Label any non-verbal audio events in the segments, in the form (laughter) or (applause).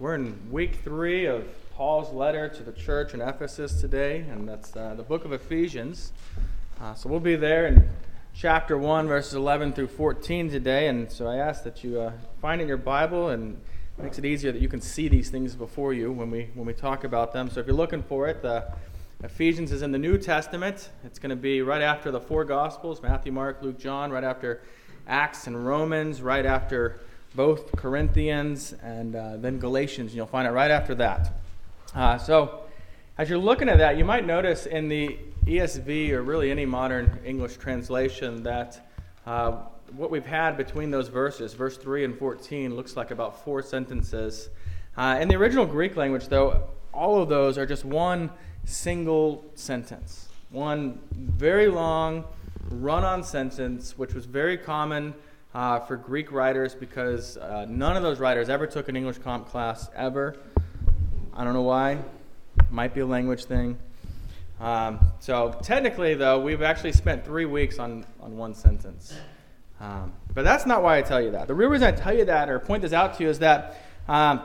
We're in week three of Paul's letter to the church in Ephesus today, and that's uh, the book of Ephesians. Uh, so we'll be there in chapter 1, verses 11 through 14 today. And so I ask that you uh, find in your Bible, and it makes it easier that you can see these things before you when we, when we talk about them. So if you're looking for it, the Ephesians is in the New Testament. It's going to be right after the four Gospels Matthew, Mark, Luke, John, right after Acts and Romans, right after both Corinthians and uh, then Galatians, and you'll find it right after that. Uh, so, as you're looking at that, you might notice in the ESV or really any modern English translation that uh, what we've had between those verses, verse 3 and 14, looks like about four sentences. Uh, in the original Greek language, though, all of those are just one single sentence, one very long run on sentence, which was very common uh, for Greek writers because uh, none of those writers ever took an English comp class ever. I don't know why. Might be a language thing. Um, so technically, though, we've actually spent three weeks on, on one sentence. Um, but that's not why I tell you that. The real reason I tell you that or point this out to you is that um,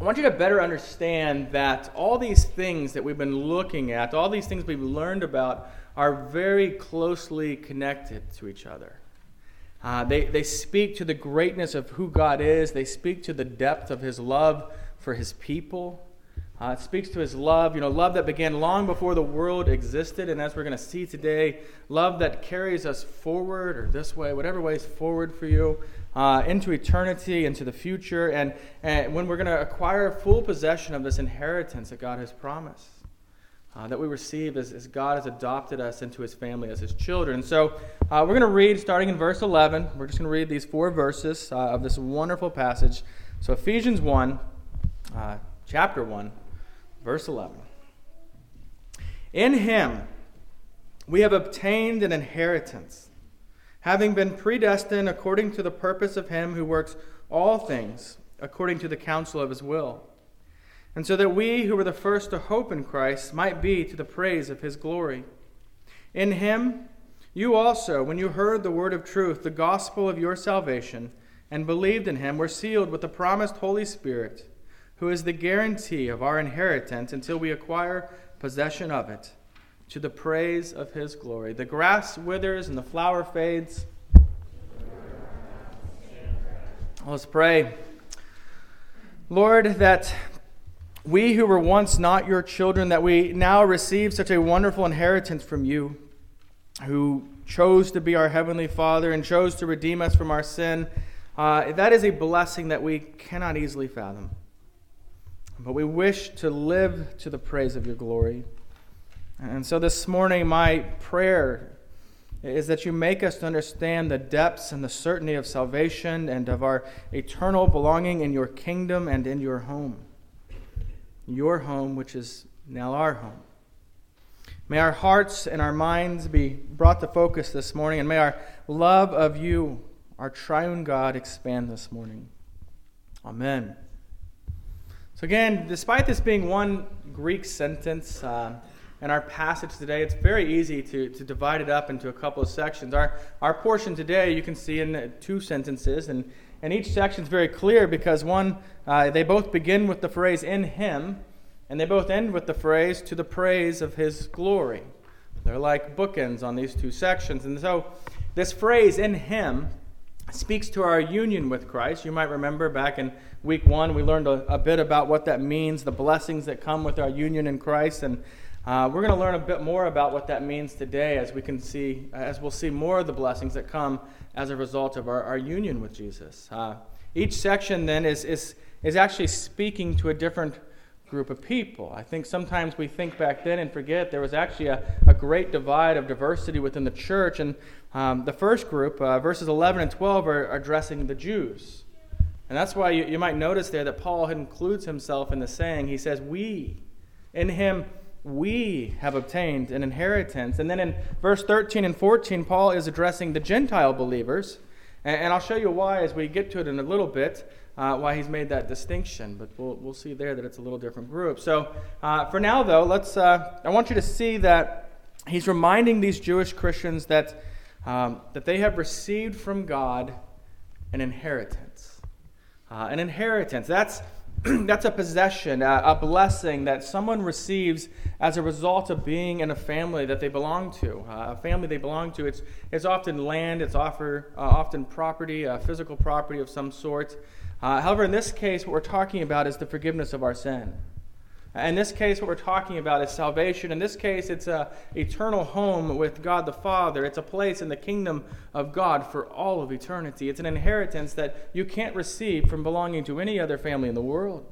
I want you to better understand that all these things that we've been looking at, all these things we've learned about, are very closely connected to each other. Uh, they, they speak to the greatness of who God is. They speak to the depth of his love for his people. Uh, it speaks to his love, you know, love that began long before the world existed. And as we're going to see today, love that carries us forward or this way, whatever way is forward for you, uh, into eternity, into the future. And, and when we're going to acquire full possession of this inheritance that God has promised uh, that we receive as, as, God has adopted us into his family as his children. So uh, we're going to read starting in verse 11. We're just going to read these four verses uh, of this wonderful passage. So Ephesians 1, uh, chapter 1, verse 11. In him we have obtained an inheritance, having been predestined according to the purpose of him who works all things according to the counsel of his will and so that we who were the first to hope in Christ might be to the praise of his glory. In him, you also, when you heard the word of truth, the gospel of your salvation, and believed in him, were sealed with the promised Holy Spirit, who is the guarantee of our inheritance until we acquire possession of it, to the praise of his glory. The grass withers and the flower fades. Let's pray. Lord, that we who were once not your children, that we now receive such a wonderful inheritance from you, who chose to be our Heavenly Father and chose to redeem us from our sin, uh, that is a blessing that we cannot easily fathom. But we wish to live to the praise of your glory. And so this morning, my prayer is that you make us to understand the depths and the certainty of salvation and of our eternal belonging in your kingdom and in your home your home, which is now our home. May our hearts and our minds be brought to focus this morning, and may our love of you, our triune God, expand this morning. Amen. So, again, despite this being one Greek sentence uh, in our passage today, it's very easy to, to divide it up into a couple of sections. Our, our portion today, you can see in two sentences, and and each section is very clear because one, uh, they both begin with the phrase in him, and they both end with the phrase to the praise of his glory. They're like bookends on these two sections. And so this phrase in him speaks to our union with Christ. You might remember back in week one, we learned a, a bit about what that means, the blessings that come with our union in Christ. And uh, we're going to learn a bit more about what that means today as we can see, as we'll see more of the blessings that come as a result of our, our union with Jesus. Uh, each section then is, is, is actually speaking to a different group of people. I think sometimes we think back then and forget there was actually a, a great divide of diversity within the church. And um, the first group, uh, verses 11 and 12, are addressing the Jews. And that's why you, you might notice there that Paul includes himself in the saying. He says, We, in him, we have obtained an inheritance. And then in verse 13 and 14, Paul is addressing the Gentile believers. And, I'll show you why as we get to it in a little bit, uh, why he's made that distinction. But we'll, we'll see there that it's a little different group. So uh, for now, though, let's, uh, I want you to see that he's reminding these Jewish Christians that, um, that they have received from God an inheritance. Uh, an inheritance. That's (clears throat) that's a possession, a, a, blessing that someone receives as a result of being in a family that they belong to. Uh, a family they belong to. It's, it's often land, it's offer, uh, often property, uh, physical property of some sort. Uh, however, in this case, what we're talking about is the forgiveness of our sin. In this case, what we're talking about is salvation. In this case, it's an eternal home with God the Father. It's a place in the kingdom of God for all of eternity. It's an inheritance that you can't receive from belonging to any other family in the world.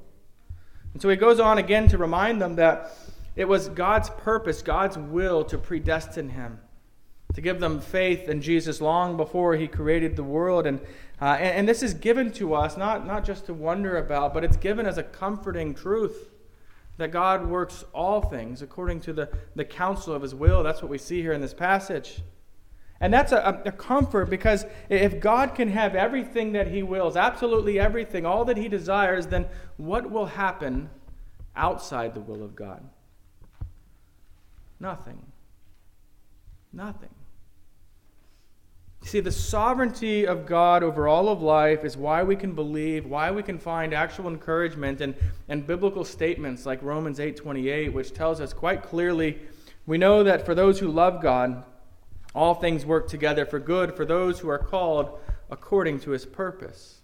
And so he goes on again to remind them that it was God's purpose, God's will to predestine him, to give them faith in Jesus long before he created the world. And, uh, and, and this is given to us, not, not just to wonder about, but it's given as a comforting truth that God works all things according to the, the counsel of his will. That's what we see here in this passage. And that's a, a, comfort because if God can have everything that he wills, absolutely everything, all that he desires, then what will happen outside the will of God? Nothing. Nothing. See, the sovereignty of God over all of life is why we can believe, why we can find actual encouragement and, and biblical statements like Romans 8:28, which tells us quite clearly, we know that for those who love God, all things work together for good for those who are called according to his purpose.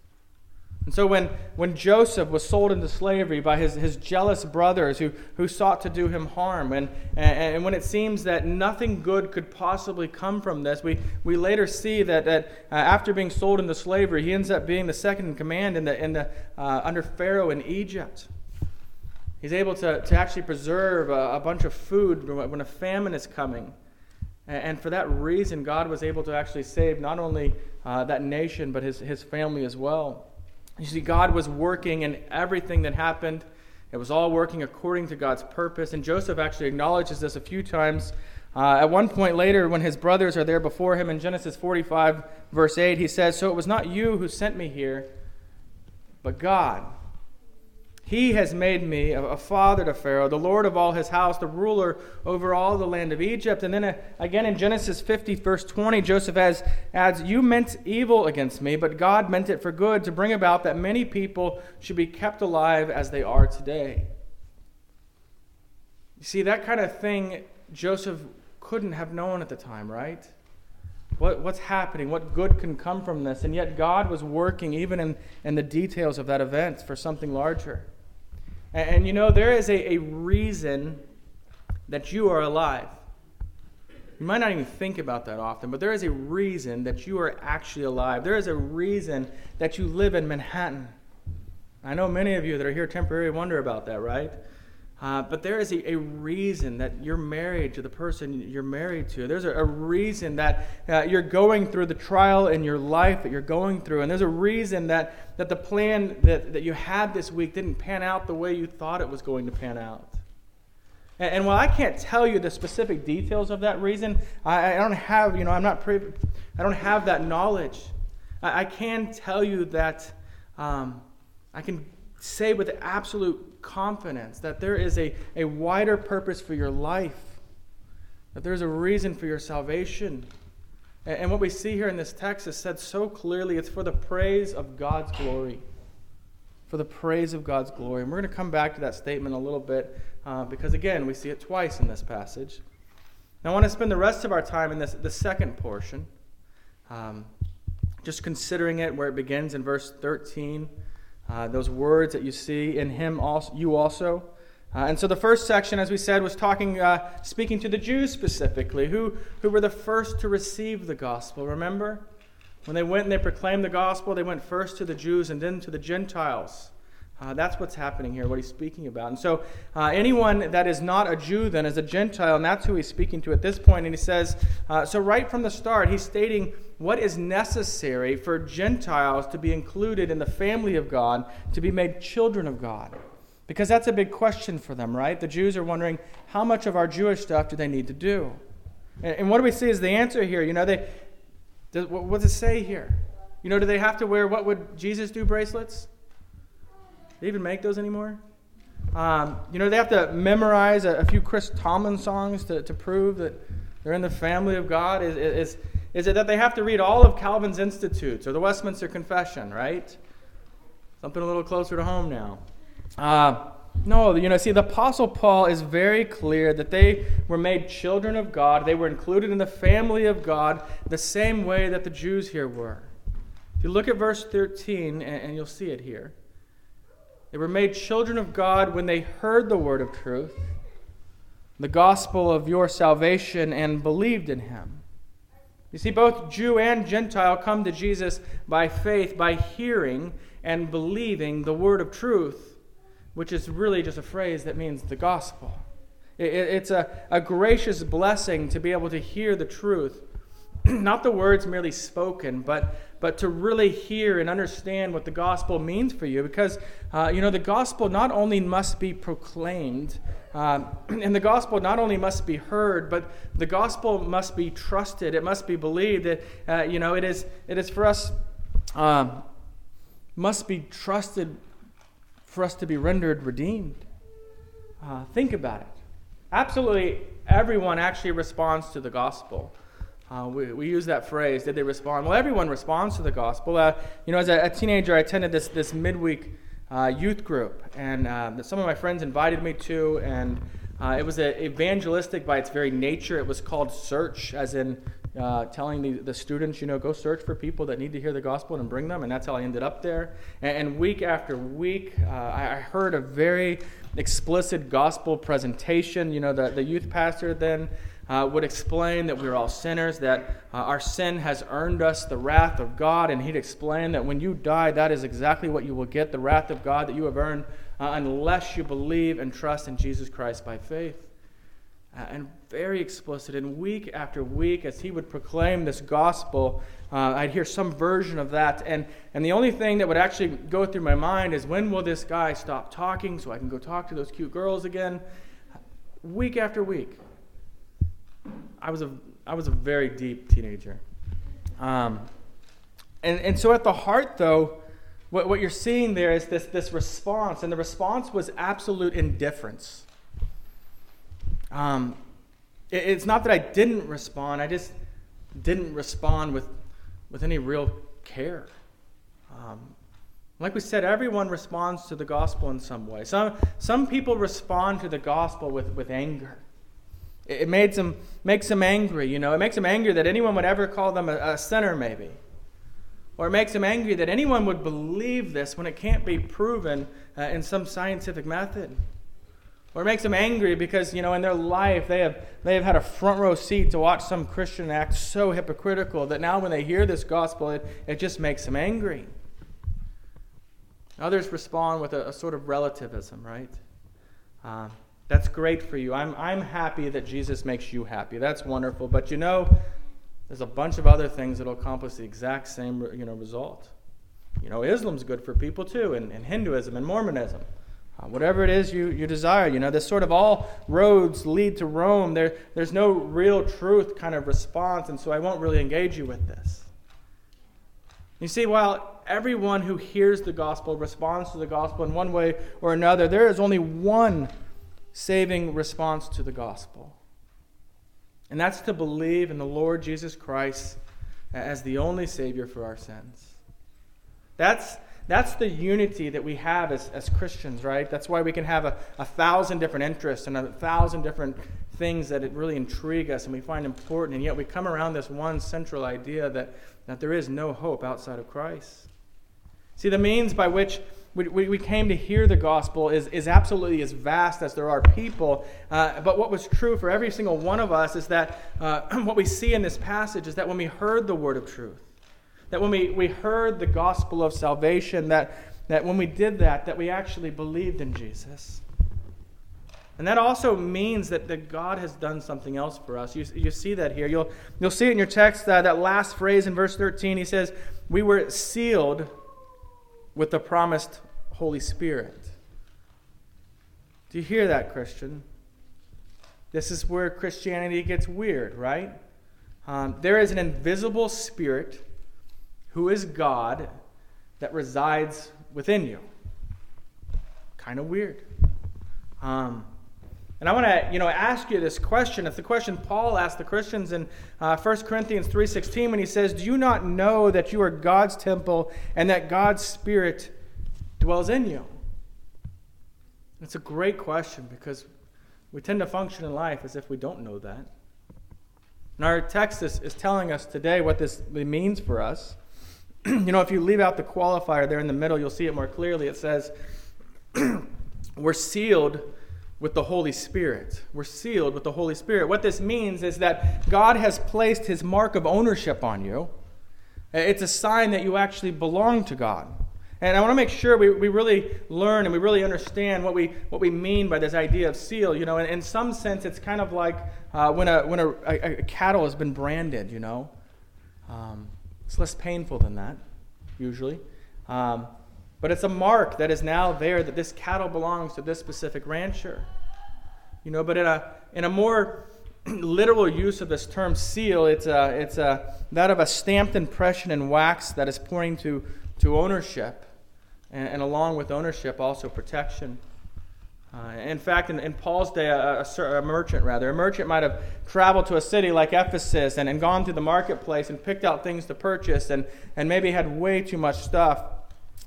And so when, when Joseph was sold into slavery by his, his jealous brothers who, who sought to do him harm, and, and, and when it seems that nothing good could possibly come from this, we, we later see that, that uh, after being sold into slavery, he ends up being the second in command in the, in the, uh, under Pharaoh in Egypt. He's able to, to actually preserve a, a bunch of food when a famine is coming. And, and for that reason, God was able to actually save not only uh, that nation, but his, his family as well. You see, God was working in everything that happened. It was all working according to God's purpose. And Joseph actually acknowledges this a few times. Uh, at one point later, when his brothers are there before him in Genesis 45, verse 8, he says, So it was not you who sent me here, but God he has made me a father to Pharaoh, the Lord of all his house, the ruler over all the land of Egypt. And then uh, again in Genesis 50, verse 20, Joseph has, adds, You meant evil against me, but God meant it for good to bring about that many people should be kept alive as they are today. You see, that kind of thing Joseph couldn't have known at the time, right? What, what's happening? What good can come from this? And yet, God was working even in, in the details of that event for something larger. And, and you know, there is a, a reason that you are alive. You might not even think about that often, but there is a reason that you are actually alive. There is a reason that you live in Manhattan. I know many of you that are here temporarily wonder about that, right? Uh, but there is a, a, reason that you're married to the person you're married to. There's a, a reason that uh, you're going through the trial in your life that you're going through. And there's a reason that, that the plan that, that you had this week didn't pan out the way you thought it was going to pan out. And, and while I can't tell you the specific details of that reason, I, I don't have, you know, I'm not privy, I don't have that knowledge. I, I can tell you that um, I can say with absolute confidence that there is a, a wider purpose for your life, that there's a reason for your salvation. And, and what we see here in this text is said so clearly it's for the praise of God's glory. For the praise of God's glory. And we're going to come back to that statement a little bit uh, because, again, we see it twice in this passage. Now, I want to spend the rest of our time in this, the second portion, um, just considering it where it begins in verse 13 uh, those words that you see in him, also, you also. Uh, and so the first section, as we said, was talking, uh, speaking to the Jews specifically, who, who were the first to receive the gospel. Remember? When they went and they proclaimed the gospel, they went first to the Jews and then to the Gentiles. Uh, that's what's happening here, what he's speaking about. And so, uh, anyone that is not a Jew then is a Gentile, and that's who he's speaking to at this point. And he says, uh, so right from the start, he's stating what is necessary for Gentiles to be included in the family of God, to be made children of God. Because that's a big question for them, right? The Jews are wondering, how much of our Jewish stuff do they need to do? And, and what do we see is the answer here? You know, they, what does it say here? You know, do they have to wear, what would Jesus do, bracelets? They even make those anymore? Um, you know, they have to memorize a, a, few Chris Tomlin songs to, to prove that they're in the family of God. Is, is, is it that they have to read all of Calvin's Institutes or the Westminster Confession, right? Something a little closer to home now. Uh, no, you know, see, the Apostle Paul is very clear that they were made children of God. They were included in the family of God the same way that the Jews here were. If you look at verse 13, and, you'll see it here, they were made children of God when they heard the word of truth, the gospel of your salvation, and believed in him. You see, both Jew and Gentile come to Jesus by faith, by hearing and believing the word of truth which is really just a phrase that means the gospel. It's a, a gracious blessing to be able to hear the truth, (clears throat) not the words merely spoken, but, but to really hear and understand what the gospel means for you. Because, uh, you know, the gospel not only must be proclaimed, uh, (clears throat) and the gospel not only must be heard, but the gospel must be trusted. It must be believed. That, uh, you know, it is, it is for us, um, must be trusted for us to be rendered redeemed. Uh, think about it. Absolutely everyone actually responds to the gospel. Uh, we, we use that phrase, did they respond? Well, everyone responds to the gospel. Uh, you know, as a, a, teenager, I attended this, this midweek uh, youth group, and uh, some of my friends invited me to, and uh, it was a, evangelistic by its very nature. It was called Search, as in uh, telling the, the students, you know, go search for people that need to hear the gospel and bring them. And that's how I ended up there. And, and week after week, I, I, heard a very explicit gospel presentation. You know, the, the youth pastor then uh, would explain that we're all sinners, that uh, our sin has earned us the wrath of God. And he'd explain that when you die, that is exactly what you will get the wrath of God that you have earned uh, unless you believe and trust in Jesus Christ by faith uh, and very explicit. And week after week, as he would proclaim this gospel, uh, I'd hear some version of that. And, and the only thing that would actually go through my mind is when will this guy stop talking so I can go talk to those cute girls again? Week after week. I was a, I was a very deep teenager. Um, and, and so at the heart, though, what, what you're seeing there is this, this response, and the response was absolute indifference. Um, it, it's not that I didn't respond, I just didn't respond with, with any real care. Um, like we said, everyone responds to the gospel in some way. Some, some people respond to the gospel with, with anger. It, it made them, makes them angry, you know. It makes them angry that anyone would ever call them a, a sinner, maybe. Or it makes them angry that anyone would believe this when it can't be proven uh, in some scientific method. Or it makes them angry because, you know, in their life they have, they have had a front row seat to watch some Christian act so hypocritical that now when they hear this gospel, it, it just makes them angry. Others respond with a, a sort of relativism, right? Uh, that's great for you. I'm, I'm happy that Jesus makes you happy. That's wonderful. But you know, there's a bunch of other things that will accomplish the exact same you know, result. You know, Islam's good for people too, and, and Hinduism and Mormonism. Uh, whatever it is you, you desire. You know, this sort of all roads lead to Rome. There, there's no real truth kind of response, and so I won't really engage you with this. You see, while everyone who hears the gospel responds to the gospel in one way or another, there is only one saving response to the gospel. And that's to believe in the Lord Jesus Christ as the only Savior for our sins. That's that's the unity that we have as, as Christians, right? That's why we can have a, a thousand different interests and a thousand different things that really intrigue us and we find important, and yet we come around this one central idea that, that there is no hope outside of Christ. See, the means by which we, we came to hear the gospel is, is absolutely as vast as there are people. Uh, but what was true for every single one of us is that uh, (clears throat) what we see in this passage is that when we heard the word of truth, that when we, we heard the gospel of salvation, that, that when we did that, that we actually believed in Jesus. And that also means that, that God has done something else for us. You, you see that here. You'll, you'll see it in your text, uh, that last phrase in verse 13. He says, We were sealed with the promised Holy Spirit. Do you hear that, Christian? This is where Christianity gets weird, right? Um, there is an invisible spirit who is God that resides within you. Kind of weird. Um, and I want to, you know, ask you this question. It's the question Paul asked the Christians in uh, 1 Corinthians 3.16 when he says, Do you not know that you are God's temple and that God's Spirit dwells in you? It's a great question because we tend to function in life as if we don't know that. And our text is, is telling us today what this means for us. (clears throat) you know, if you leave out the qualifier there in the middle, you'll see it more clearly. It says, (clears throat) We're sealed with the Holy Spirit. We're sealed with the Holy Spirit. What this means is that God has placed his mark of ownership on you. It's a sign that you actually belong to God. And I want to make sure we, we really learn and we really understand what we, what we mean by this idea of seal. You know, in, in some sense, it's kind of like uh, when, a, when a, a, a, cattle has been branded, you know. Um, it's less painful than that, usually. Um, but it's a mark that is now there that this cattle belongs to this specific rancher. You know, but in a, in a more (clears throat) literal use of this term seal, it's, a, it's a, that of a stamped impression in wax that is pointing to, to ownership, and, and along with ownership, also protection. Uh, in fact, in, in Paul's day, a, a, a, merchant, rather, a merchant might have traveled to a city like Ephesus and, and gone through the marketplace and picked out things to purchase and, and maybe had way too much stuff.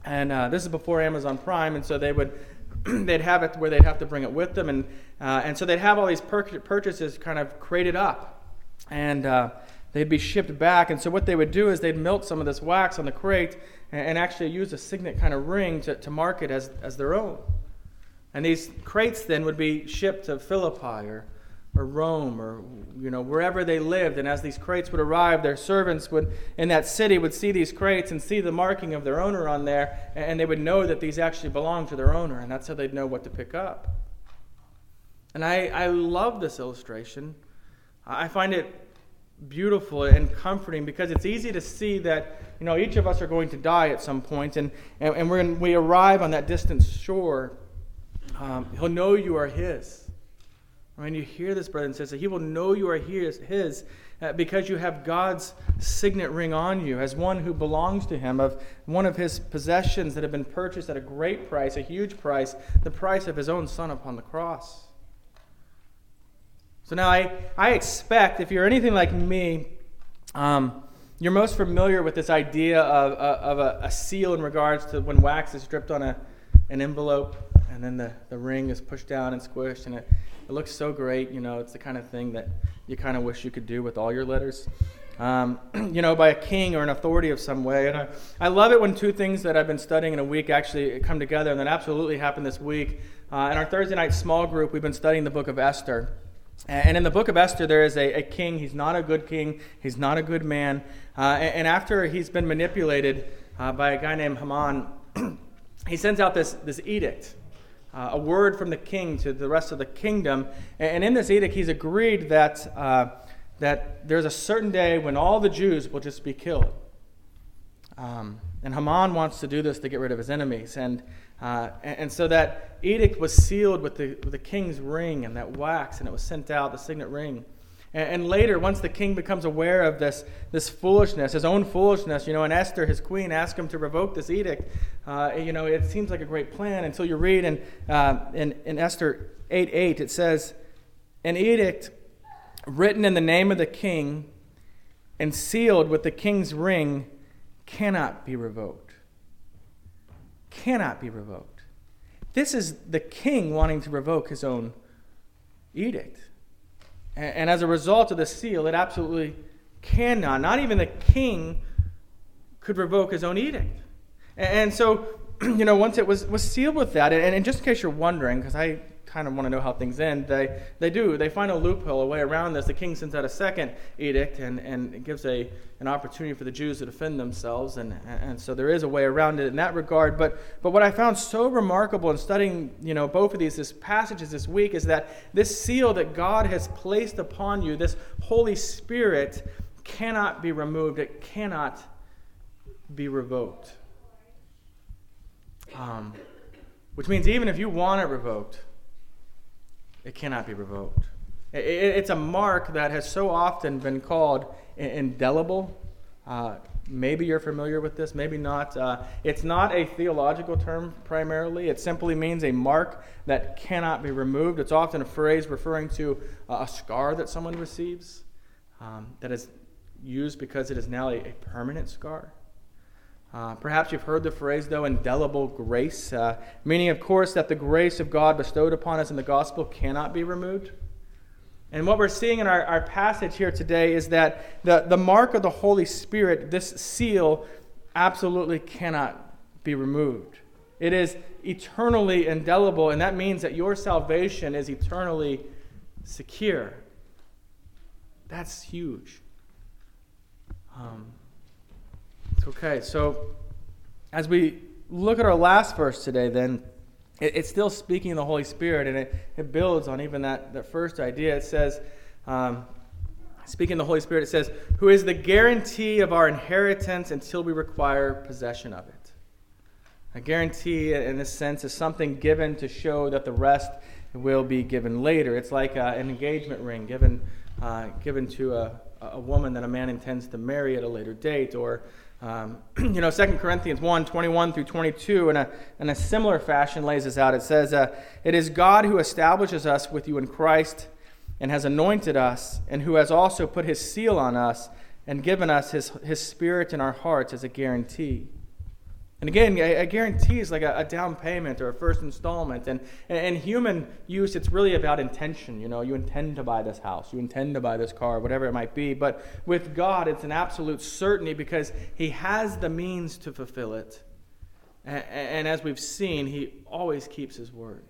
And uh, this is before Amazon Prime, and so they would (clears throat) they'd have it where they'd have to bring it with them, and uh, and so they'd have all these purchases kind of crated up, and uh, they'd be shipped back. And so what they would do is they'd melt some of this wax on the crate and, actually use a signet kind of ring to, to mark it as as their own. And these crates then would be shipped to Philippi or or Rome or you know wherever they lived. And as these crates would arrive their servants would in that city would see these crates and see the marking of their owner on there and they would know that these actually belonged to their owner and that's how they'd know what to pick up. And I, I love this illustration. I find it beautiful and comforting because it's easy to see that you know each of us are going to die at some point and, and, and when we arrive on that distant shore um, he'll know you are his when you hear this, brother and sister, he will know you are his, his uh, because you have God's signet ring on you as one who belongs to him, of one of his possessions that have been purchased at a great price, a huge price, the price of his own son upon the cross. So now I, I expect, if you're anything like me, um, you're most familiar with this idea of, of a, a, seal in regards to when wax is dripped on a, an envelope and then the, the ring is pushed down and squished and it it looks so great. You know, it's the kind of thing that you kind of wish you could do with all your letters. Um, (clears throat) you know, by a king or an authority of some way. And I, I love it when two things that I've been studying in a week actually come together, and that absolutely happened this week. Uh, in our Thursday night small group, we've been studying the book of Esther. And in the book of Esther, there is a, a king. He's not a good king, he's not a good man. Uh, and, and, after he's been manipulated uh, by a guy named Haman, (clears throat) he sends out this, this edict uh, a word from the king to the rest of the kingdom. And in this edict, he's agreed that, uh, that there's a certain day when all the Jews will just be killed. Um, and Haman wants to do this to get rid of his enemies. And, uh, and, and, so that edict was sealed with the, with the king's ring and that wax, and it was sent out, the signet ring. And, and, later, once the king becomes aware of this, this foolishness, his own foolishness, you know, and Esther, his queen, asked him to revoke this edict, uh, you know, it seems like a great plan until you read in, uh, in, in Esther 8 8, it says, An edict written in the name of the king and sealed with the king's ring cannot be revoked. Cannot be revoked. This is the king wanting to revoke his own edict. And, and as a result of the seal, it absolutely cannot. Not even the king could revoke his own edict. And, and so, (clears throat) you know, once it was, was sealed with that, and, and just in case you're wondering, because I kind of want to know how things end, they, they do. They find a loophole, a way around this. The king sends out a second edict and, and it gives a, an opportunity for the Jews to defend themselves. And, and so there is a way around it in that regard. But, but what I found so remarkable in studying you know, both of these this passages this week is that this seal that God has placed upon you, this Holy Spirit, cannot be removed. It cannot be revoked. Um, which means even if you want it revoked, it cannot be revoked. It's a mark that has so often been called indelible. Uh, maybe you're familiar with this, maybe not. Uh, it's not a theological term primarily. It simply means a mark that cannot be removed. It's often a phrase referring to a scar that someone receives um, that is used because it is now a, a permanent scar. Uh, perhaps you've heard the phrase, though, indelible grace, uh, meaning, of course, that the grace of God bestowed upon us in the gospel cannot be removed. And what we're seeing in our, our passage here today is that the, the mark of the Holy Spirit, this seal, absolutely cannot be removed. It is eternally indelible, and that means that your salvation is eternally secure. That's huge. Um, okay, so as we look at our last verse today, then it, it's still speaking the Holy Spirit, and it, it builds on even that, that first idea. It says, um, speaking the Holy Spirit, it says, who is the guarantee of our inheritance until we require possession of it. A guarantee, in this sense, is something given to show that the rest will be given later. It's like uh, an engagement ring given, uh, given to a, a woman that a man intends to marry at a later date, or um, (clears throat) you know, 2 Corinthians 1 21 through 22, in a, in a similar fashion, lays this out. It says, uh, It is God who establishes us with you in Christ and has anointed us, and who has also put his seal on us and given us his, his spirit in our hearts as a guarantee. And again, a, guarantee is like a, a, down payment or a first installment. And, in human use, it's really about intention. You know, you intend to buy this house, you intend to buy this car, whatever it might be. But with God, it's an absolute certainty because He has the means to fulfill it. And, and as we've seen, He always keeps His word.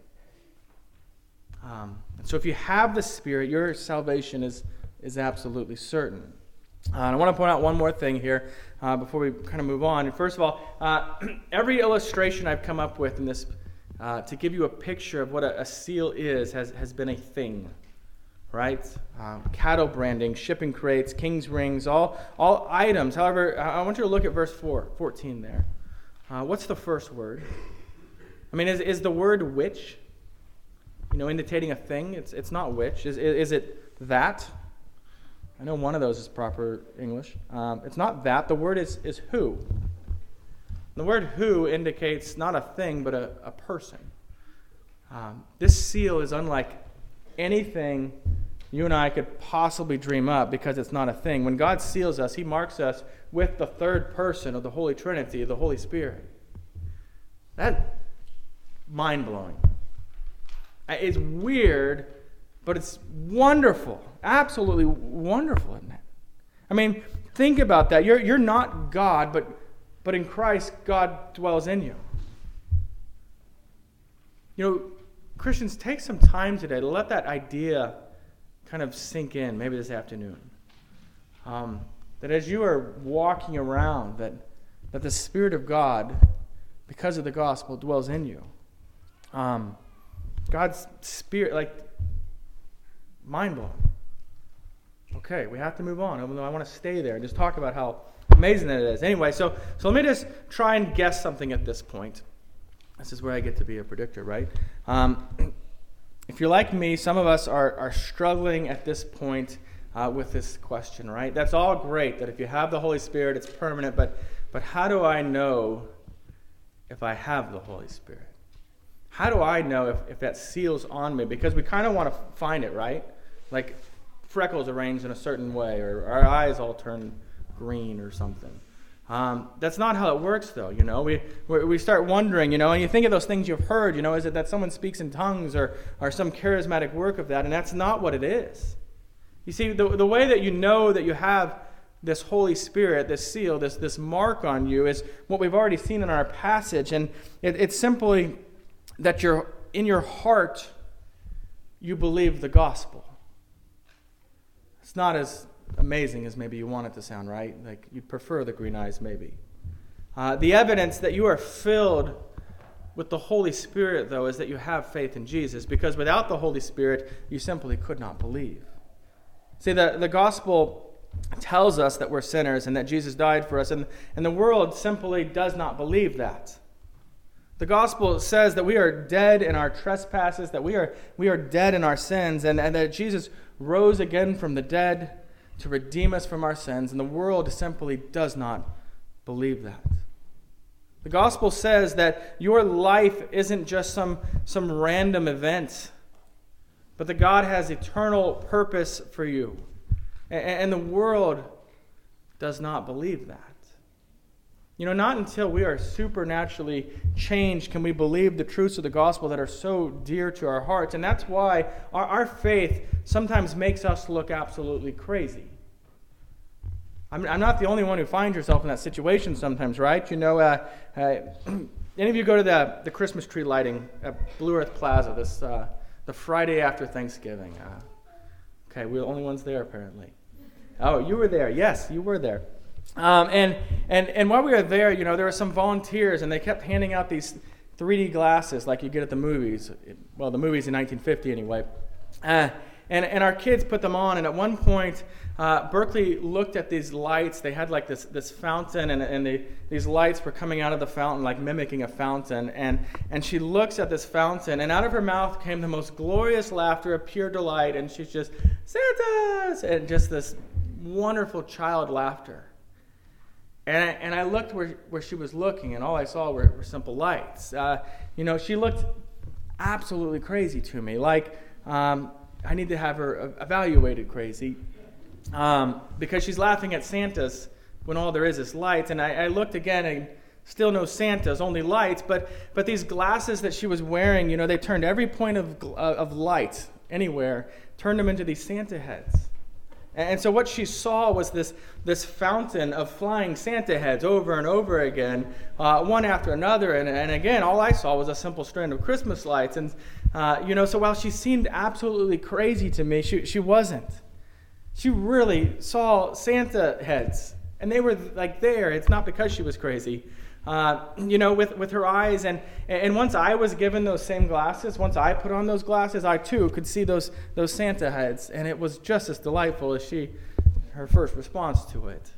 Um, so if you have the Spirit, your salvation is, is absolutely certain. Uh, and I want to point out one more thing here uh, before we kind of move on. First of all, uh, (clears throat) every illustration I've come up with in this uh, to give you a picture of what a, a, seal is has, has been a thing, right? Um, cattle branding, shipping crates, king's rings, all, all items. However, I want you to look at verse 4, 14 there. Uh, what's the first word? I mean, is, is the word which, you know, indicating a thing? It's, it's not which. Is, is it that? I know one of those is proper English. Um, it's not that. The word is, is who. The word who indicates not a thing, but a, a person. Um, this seal is unlike anything you and I could possibly dream up because it's not a thing. When God seals us, He marks us with the third person of the Holy Trinity, the Holy Spirit. That's mind blowing. It's weird but it's wonderful. Absolutely wonderful, isn't it? I mean, think about that. You're, you're not God, but, but in Christ, God dwells in you. You know, Christians, take some time today to let that idea kind of sink in, maybe this afternoon. Um, that as you are walking around, that, that the Spirit of God, because of the gospel, dwells in you. Um, God's Spirit, like Mind blowing. Okay, we have to move on, even though I want to stay there and just talk about how amazing that it is. Anyway, so, so let me just try and guess something at this point. This is where I get to be a predictor, right? Um, (clears throat) if you're like me, some of us are, are struggling at this point uh, with this question, right? That's all great that if you have the Holy Spirit, it's permanent, but, but how do I know if I have the Holy Spirit? How do I know if, if that seal's on me? Because we kind of want to find it, right? like freckles arranged in a certain way, or our eyes all turn green or something. Um, that's not how it works, though. You know, we we start wondering. You know, and you think of those things you've heard. You know, is it that someone speaks in tongues or or some charismatic work of that? And that's not what it is. You see, the the way that you know that you have this Holy Spirit, this seal, this this mark on you, is what we've already seen in our passage, and it, it's simply that you're in your heart you believe the gospel. It's not as amazing as maybe you want it to sound, right? Like you'd prefer the green eyes, maybe. Uh, the evidence that you are filled with the Holy Spirit, though, is that you have faith in Jesus, because without the Holy Spirit, you simply could not believe. See, the, the gospel tells us that we're sinners and that Jesus died for us, and, and the world simply does not believe that. The gospel says that we are dead in our trespasses, that we are, we are dead in our sins, and, and that Jesus rose again from the dead to redeem us from our sins, and the world simply does not believe that. The gospel says that your life isn't just some, some random event, but that God has eternal purpose for you. And, and the world does not believe that. You know, not until we are supernaturally changed can we believe the truths of the gospel that are so dear to our hearts. And that's why our, our faith sometimes makes us look absolutely crazy. I'm, I'm not the only one who finds yourself in that situation sometimes, right? You know, uh, uh, (clears throat) any of you go to the, the Christmas tree lighting at Blue Earth Plaza this uh, the Friday after Thanksgiving? Uh, okay, we're the only ones there apparently. Oh, you were there. Yes, you were there. Um, and, and, and while we were there, you know, there were some volunteers, and they kept handing out these 3D glasses like you get at the movies. Well, the movies in 1950 anyway. Uh, and, and our kids put them on, and at one point, uh, Berkeley looked at these lights. They had like this, this fountain, and, and they, these lights were coming out of the fountain, like mimicking a fountain. And, and she looks at this fountain, and out of her mouth came the most glorious laughter of pure delight. And she's just, Santa's! And just this wonderful child laughter. And I, and I looked where, where she was looking, and all I saw were, were simple lights. Uh, you know, she looked absolutely crazy to me. Like, um, I need to have her evaluated crazy. Um, because she's laughing at Santa's when all there is is lights. And I, I looked again, and still no Santa's, only lights. But, but these glasses that she was wearing, you know, they turned every point of, of light anywhere, turned them into these Santa heads. And so what she saw was this, this fountain of flying Santa heads over and over again, uh, one after another. And, and again, all I saw was a simple strand of Christmas lights. And, uh, you know, so while she seemed absolutely crazy to me, she, she wasn't. She really saw Santa heads. And they were like there. It's not because she was crazy uh, you know, with, with her eyes. And, and once I was given those same glasses, once I put on those glasses, I too could see those, those Santa heads. And it was just as delightful as she, her first response to it.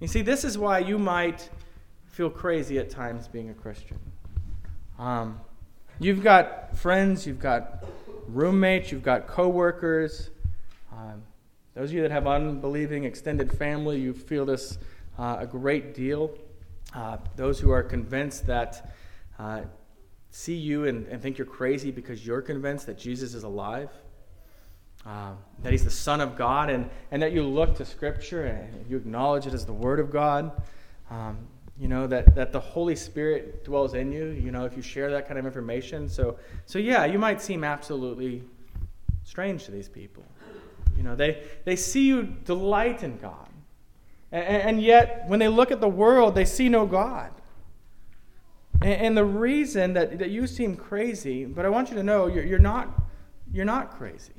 You see, this is why you might feel crazy at times being a Christian. Um, you've got friends, you've got roommates, you've got coworkers. Um, those of you that have unbelieving extended family, you feel this uh, a great deal. Uh, those who are convinced that uh, see you and, and, think you're crazy because you're convinced that Jesus is alive, uh, that he's the Son of God, and, and that you look to Scripture and you acknowledge it as the Word of God. Um, you know that, that the holy spirit dwells in you you know if you share that kind of information so so yeah you might seem absolutely strange to these people you know they they see you delight in god and, yet, when they look at the world, they see no God. And, the reason that, that you seem crazy, but I want you to know you're, you're, not, you're not crazy.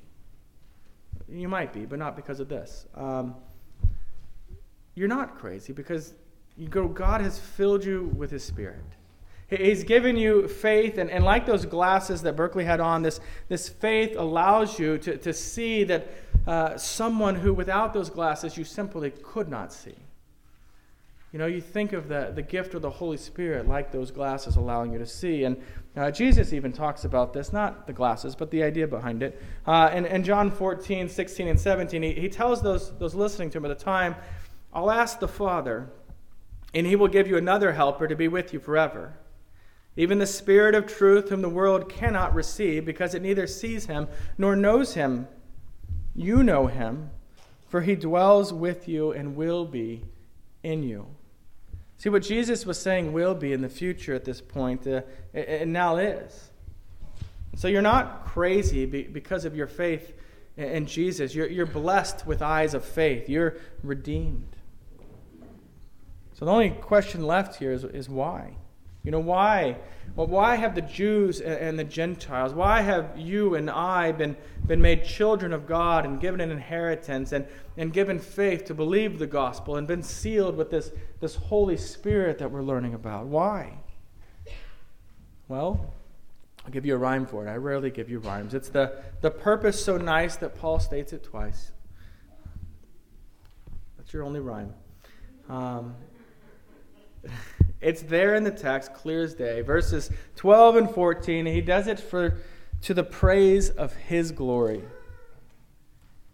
You might be, but not because of this. Um, you're not crazy because you go, God has filled you with His Spirit. He's given you faith, and, and like those glasses that Berkeley had on, this, this faith allows you to, to see that uh, someone who, without those glasses, you simply could not see. You know, you think of the, the gift of the Holy Spirit like those glasses allowing you to see. And uh, Jesus even talks about this, not the glasses, but the idea behind it. Uh, in, in John 14, 16, and 17, he, he tells those, those listening to him at the time, I'll ask the Father, and he will give you another helper to be with you forever even the Spirit of truth, whom the world cannot receive, because it neither sees him nor knows him. You know him, for he dwells with you and will be in you. See, what Jesus was saying will be in the future at this point, uh, and now is. So you're not crazy because of your faith in Jesus. You're, you're blessed with eyes of faith. You're redeemed. So the only question left here is, is why? You know, why? Well, why have the Jews and the Gentiles, why have you and I been, been made children of God and given an inheritance and, and given faith to believe the gospel and been sealed with this, this Holy Spirit that we're learning about? Why? Well, I'll give you a rhyme for it. I rarely give you rhymes. It's the, the purpose so nice that Paul states it twice. That's your only rhyme. Um, (laughs) It's there in the text, clear as day. Verses 12 and 14, he does it for to the praise of his glory.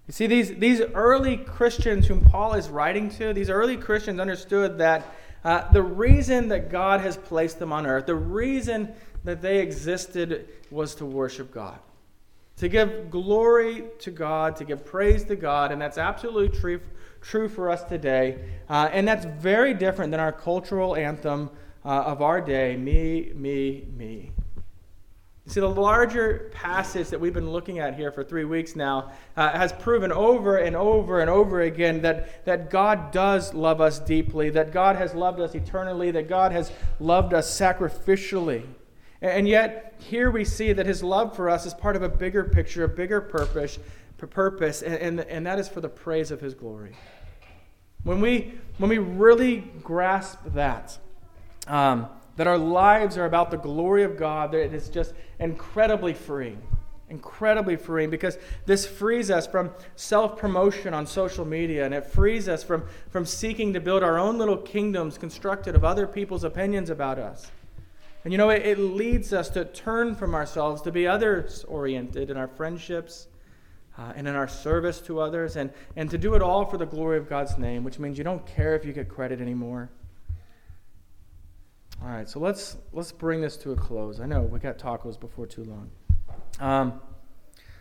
You see, these, these early Christians whom Paul is writing to, these early Christians understood that uh, the reason that God has placed them on earth, the reason that they existed was to worship God to give glory to God, to give praise to God, and that's absolutely true, true for us today. Uh, and that's very different than our cultural anthem uh, of our day me, me, me. You see, the larger passage that we've been looking at here for three weeks now uh, has proven over and over and over again that, that God does love us deeply, that God has loved us eternally, that God has loved us sacrificially. And yet, here we see that his love for us is part of a bigger picture, a bigger purpose, purpose and, and, and that is for the praise of his glory. When we, when we really grasp that, um, that our lives are about the glory of God, that it is just incredibly freeing. Incredibly freeing because this frees us from self promotion on social media and it frees us from, from seeking to build our own little kingdoms constructed of other people's opinions about us. And you know, it, it leads us to turn from ourselves, to be others oriented in our friendships uh, and in our service to others, and, and to do it all for the glory of God's name, which means you don't care if you get credit anymore. All right, so let's, let's bring this to a close. I know we got tacos before too long. Um,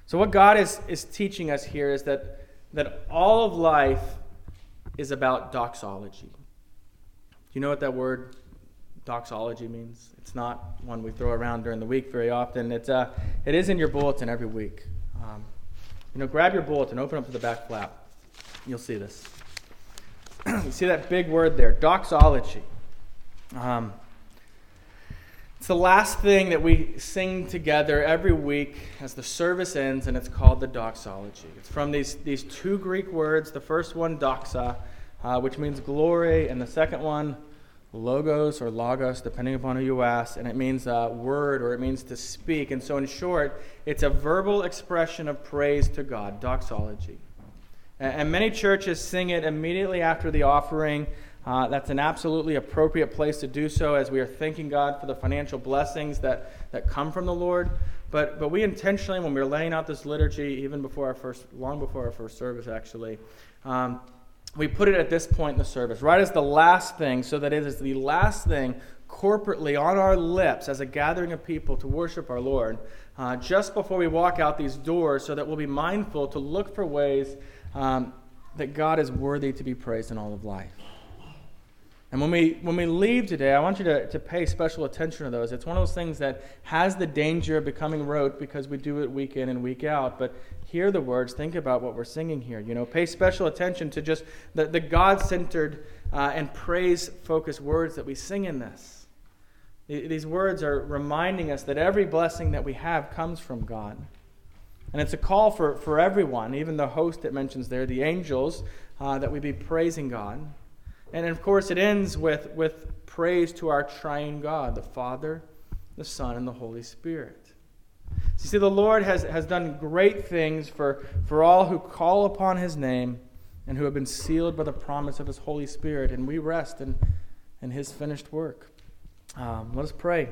so, what God is, is teaching us here is that, that all of life is about doxology. Do you know what that word doxology means. It's not one we throw around during the week very often. It's, uh, it is in your bulletin every week. Um, you know, grab your bulletin, open up to the back flap. You'll see this. (clears throat) you see that big word there, doxology. Um, it's the last thing that we sing together every week as the service ends, and it's called the doxology. It's from these, these two Greek words. The first one, doxa, uh, which means glory, and the second one, logos or logos, depending upon who you ask, and it means a word or it means to speak. And so, in short, it's a verbal expression of praise to God, doxology. And many churches sing it immediately after the offering. Uh, that's an absolutely appropriate place to do so as we are thanking God for the financial blessings that, that come from the Lord. But, but we intentionally, when we are laying out this liturgy, even before our first, long before our first service, actually, um, we put it at this point in the service, right as the last thing, so that it is the last thing corporately on our lips as a gathering of people to worship our Lord, uh, just before we walk out these doors, so that we'll be mindful to look for ways um, that God is worthy to be praised in all of life. And when we, when we leave today, I want you to, to pay special attention to those. It's one of those things that has the danger of becoming rote because we do it week in and week out. But hear the words, think about what we're singing here. You know, pay special attention to just the, the God centered uh, and praise focused words that we sing in this. These words are reminding us that every blessing that we have comes from God. And it's a call for, for everyone, even the host it mentions there, the angels, uh, that we be praising God. And of course, it ends with, with praise to our triune God, the Father, the Son, and the Holy Spirit. You see, the Lord has, has done great things for, for all who call upon his name and who have been sealed by the promise of his Holy Spirit, and we rest in, in his finished work. Um, let us pray.